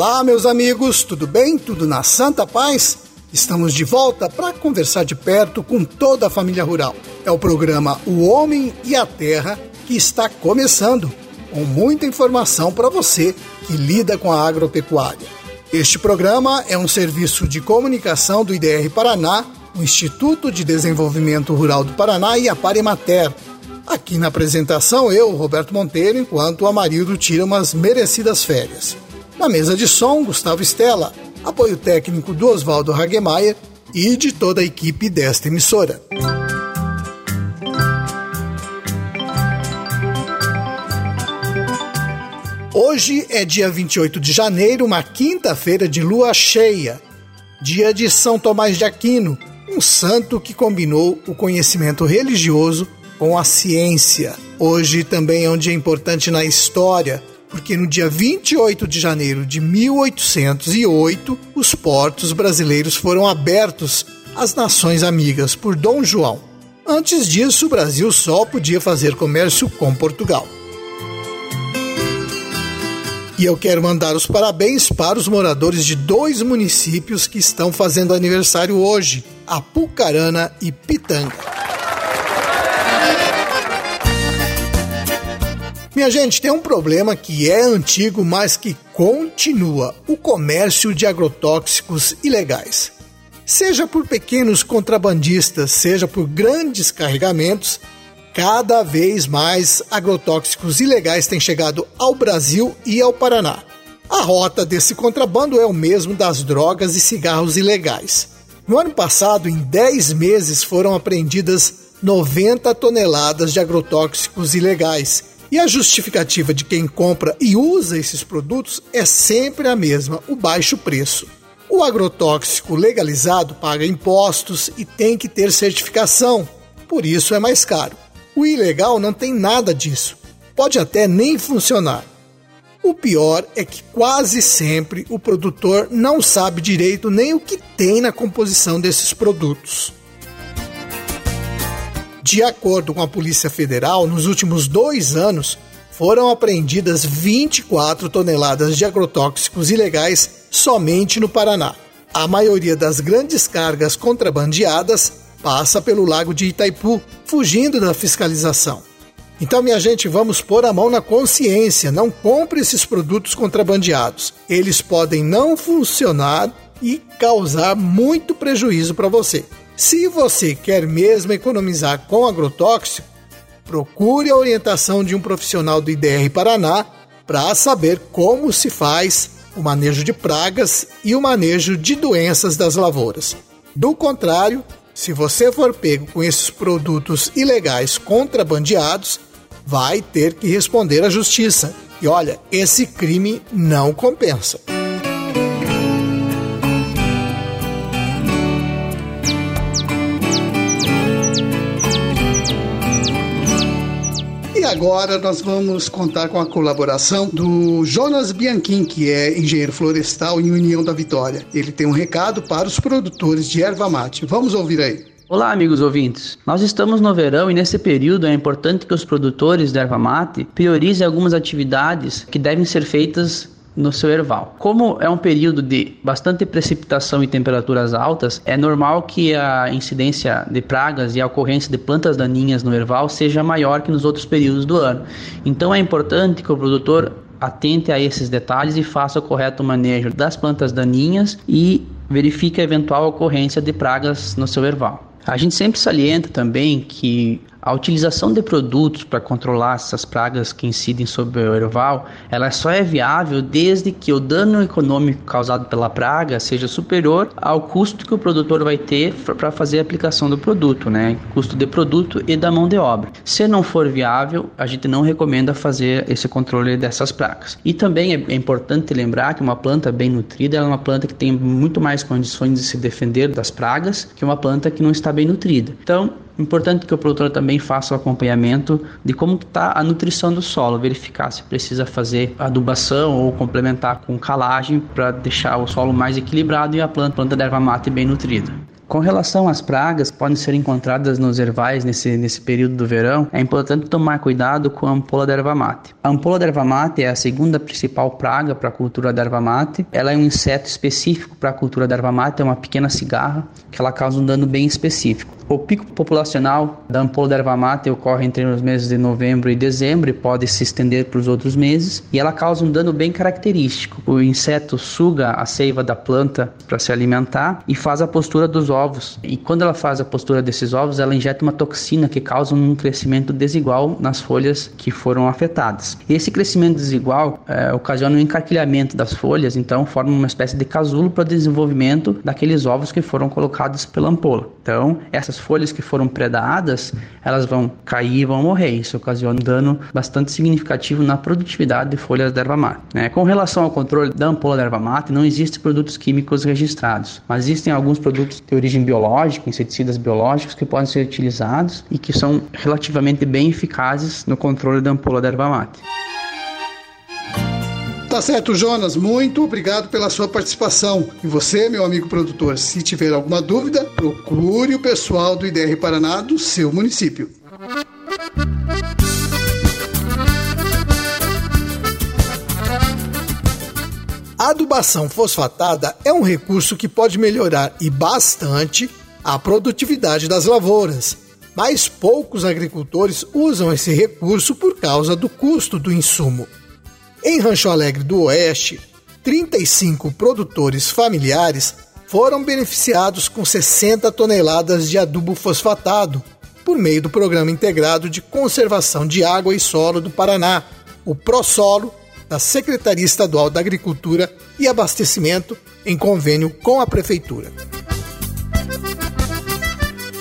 Olá, meus amigos, tudo bem? Tudo na Santa Paz? Estamos de volta para conversar de perto com toda a família rural. É o programa O Homem e a Terra que está começando, com muita informação para você que lida com a agropecuária. Este programa é um serviço de comunicação do IDR Paraná, o Instituto de Desenvolvimento Rural do Paraná e a Parimater. Aqui na apresentação, eu, Roberto Monteiro, enquanto o Amarildo tira umas merecidas férias. Na mesa de som, Gustavo Stella, apoio técnico do Oswaldo Hagemeyer e de toda a equipe desta emissora. Hoje é dia 28 de janeiro, uma quinta-feira de lua cheia, dia de São Tomás de Aquino, um santo que combinou o conhecimento religioso com a ciência. Hoje também é um dia importante na história, porque no dia 28 de janeiro de 1808, os portos brasileiros foram abertos às nações amigas por Dom João. Antes disso, o Brasil só podia fazer comércio com Portugal. E eu quero mandar os parabéns para os moradores de dois municípios que estão fazendo aniversário hoje: Apucarana e Pitanga. Minha gente, tem um problema que é antigo, mas que continua: o comércio de agrotóxicos ilegais. Seja por pequenos contrabandistas, seja por grandes carregamentos, cada vez mais agrotóxicos ilegais têm chegado ao Brasil e ao Paraná. A rota desse contrabando é o mesmo das drogas e cigarros ilegais. No ano passado, em 10 meses, foram apreendidas 90 toneladas de agrotóxicos ilegais e a justificativa de quem compra e usa esses produtos é sempre a mesma: o baixo preço. O agrotóxico legalizado paga impostos e tem que ter certificação, por isso é mais caro. O ilegal não tem nada disso, pode até nem funcionar. O pior é que quase sempre o produtor não sabe direito nem o que tem na composição desses produtos. De acordo com a Polícia Federal, nos últimos dois anos foram apreendidas 24 toneladas de agrotóxicos ilegais somente no Paraná. A maioria das grandes cargas contrabandeadas passa pelo lago de Itaipu, fugindo da fiscalização. Então, minha gente, vamos pôr a mão na consciência, não compre esses produtos contrabandeados. Eles podem não funcionar e causar muito prejuízo para você. Se você quer mesmo economizar com agrotóxico, procure a orientação de um profissional do IDR Paraná para saber como se faz o manejo de pragas e o manejo de doenças das lavouras. Do contrário, se você for pego com esses produtos ilegais contrabandeados, vai ter que responder à justiça. E olha, esse crime não compensa. Agora nós vamos contar com a colaboração do Jonas Bianchim, que é engenheiro florestal em União da Vitória. Ele tem um recado para os produtores de erva mate. Vamos ouvir aí. Olá, amigos ouvintes. Nós estamos no verão e nesse período é importante que os produtores de erva mate priorizem algumas atividades que devem ser feitas no seu erval. Como é um período de bastante precipitação e temperaturas altas, é normal que a incidência de pragas e a ocorrência de plantas daninhas no erval seja maior que nos outros períodos do ano. Então é importante que o produtor atente a esses detalhes e faça o correto manejo das plantas daninhas e verifique a eventual ocorrência de pragas no seu erval. A gente sempre salienta também que a utilização de produtos para controlar essas pragas que incidem sobre o erval, ela só é viável desde que o dano econômico causado pela praga seja superior ao custo que o produtor vai ter para fazer a aplicação do produto, né? Custo de produto e da mão de obra. Se não for viável, a gente não recomenda fazer esse controle dessas pragas. E também é importante lembrar que uma planta bem nutrida é uma planta que tem muito mais condições de se defender das pragas que uma planta que não está bem nutrida. Então, Importante que o produtor também faça o acompanhamento de como está a nutrição do solo, verificar se precisa fazer adubação ou complementar com calagem para deixar o solo mais equilibrado e a planta, planta da erva mate bem nutrida. Com relação às pragas que podem ser encontradas nos ervais nesse, nesse período do verão, é importante tomar cuidado com a ampola da erva mate. A ampola da erva mate é a segunda principal praga para a cultura da erva mate. Ela é um inseto específico para a cultura da erva mate, é uma pequena cigarra que ela causa um dano bem específico. O pico populacional da ampola da erva mate ocorre entre os meses de novembro e dezembro e pode se estender para os outros meses, e ela causa um dano bem característico. O inseto suga a seiva da planta para se alimentar e faz a postura dos ovos. E quando ela faz a postura desses ovos, ela injeta uma toxina que causa um crescimento desigual nas folhas que foram afetadas. Esse crescimento desigual é, ocasiona um encarquilhamento das folhas, então forma uma espécie de casulo para o desenvolvimento daqueles ovos que foram colocados pela ampola. Então, essas folhas que foram predadas, elas vão cair e vão morrer. Isso ocasiona um dano bastante significativo na produtividade de folhas da erva mate. Né? Com relação ao controle da ampola da erva mate, não existem produtos químicos registrados, mas existem alguns produtos de origem biológica, inseticidas biológicos, que podem ser utilizados e que são relativamente bem eficazes no controle da ampola da erva mate. Tá certo, Jonas. Muito obrigado pela sua participação. E você, meu amigo produtor, se tiver alguma dúvida, procure o pessoal do IDR Paraná do seu município. Adubação fosfatada é um recurso que pode melhorar e bastante a produtividade das lavouras, mas poucos agricultores usam esse recurso por causa do custo do insumo. Em Rancho Alegre do Oeste, 35 produtores familiares foram beneficiados com 60 toneladas de adubo fosfatado por meio do Programa Integrado de Conservação de Água e Solo do Paraná, o ProSolo, da Secretaria Estadual da Agricultura e Abastecimento, em convênio com a Prefeitura.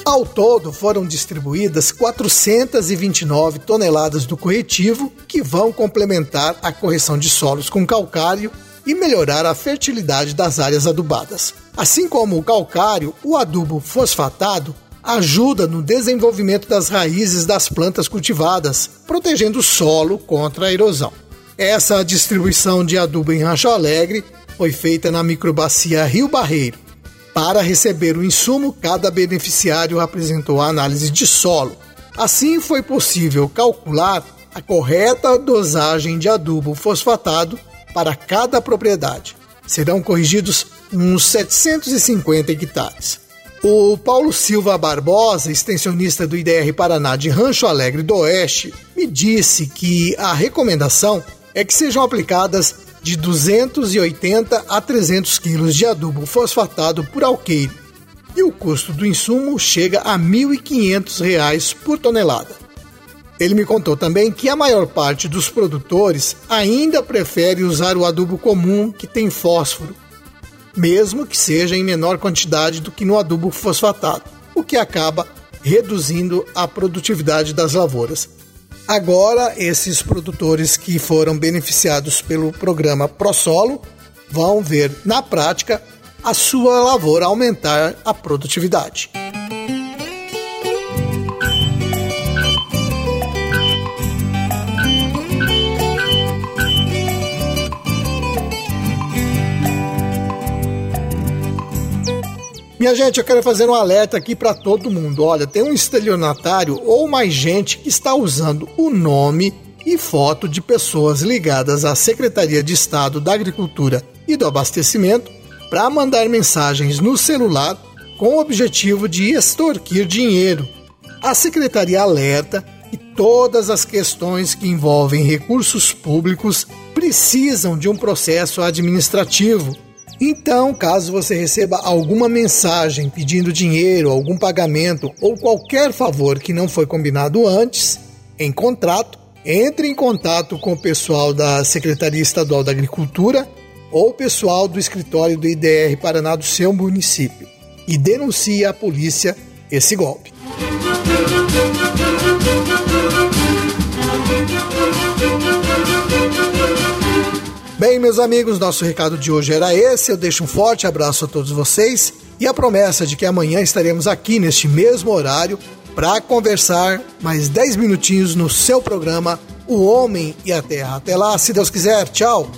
Ao todo, foram distribuídas 429 toneladas do corretivo, que vão complementar a correção de solos com calcário e melhorar a fertilidade das áreas adubadas. Assim como o calcário, o adubo fosfatado ajuda no desenvolvimento das raízes das plantas cultivadas, protegendo o solo contra a erosão. Essa distribuição de adubo em Rancho Alegre foi feita na microbacia Rio Barreiro, para receber o insumo, cada beneficiário apresentou a análise de solo. Assim, foi possível calcular a correta dosagem de adubo fosfatado para cada propriedade. Serão corrigidos uns 750 hectares. O Paulo Silva Barbosa, extensionista do IDR Paraná de Rancho Alegre do Oeste, me disse que a recomendação é que sejam aplicadas de 280 a 300 quilos de adubo fosfatado por alqueire e o custo do insumo chega a R$ 1.500 por tonelada. Ele me contou também que a maior parte dos produtores ainda prefere usar o adubo comum que tem fósforo, mesmo que seja em menor quantidade do que no adubo fosfatado, o que acaba reduzindo a produtividade das lavouras. Agora, esses produtores que foram beneficiados pelo programa ProSolo vão ver na prática a sua lavoura aumentar a produtividade. Minha gente, eu quero fazer um alerta aqui para todo mundo. Olha, tem um estelionatário ou mais gente que está usando o nome e foto de pessoas ligadas à Secretaria de Estado da Agricultura e do Abastecimento para mandar mensagens no celular com o objetivo de extorquir dinheiro. A secretaria alerta que todas as questões que envolvem recursos públicos precisam de um processo administrativo então, caso você receba alguma mensagem pedindo dinheiro, algum pagamento ou qualquer favor que não foi combinado antes, em contrato, entre em contato com o pessoal da Secretaria Estadual da Agricultura ou o pessoal do escritório do IDR Paraná do seu município e denuncie à polícia esse golpe. Bem, meus amigos, nosso recado de hoje era esse. Eu deixo um forte abraço a todos vocês e a promessa de que amanhã estaremos aqui neste mesmo horário para conversar mais 10 minutinhos no seu programa O Homem e a Terra. Até lá, se Deus quiser. Tchau.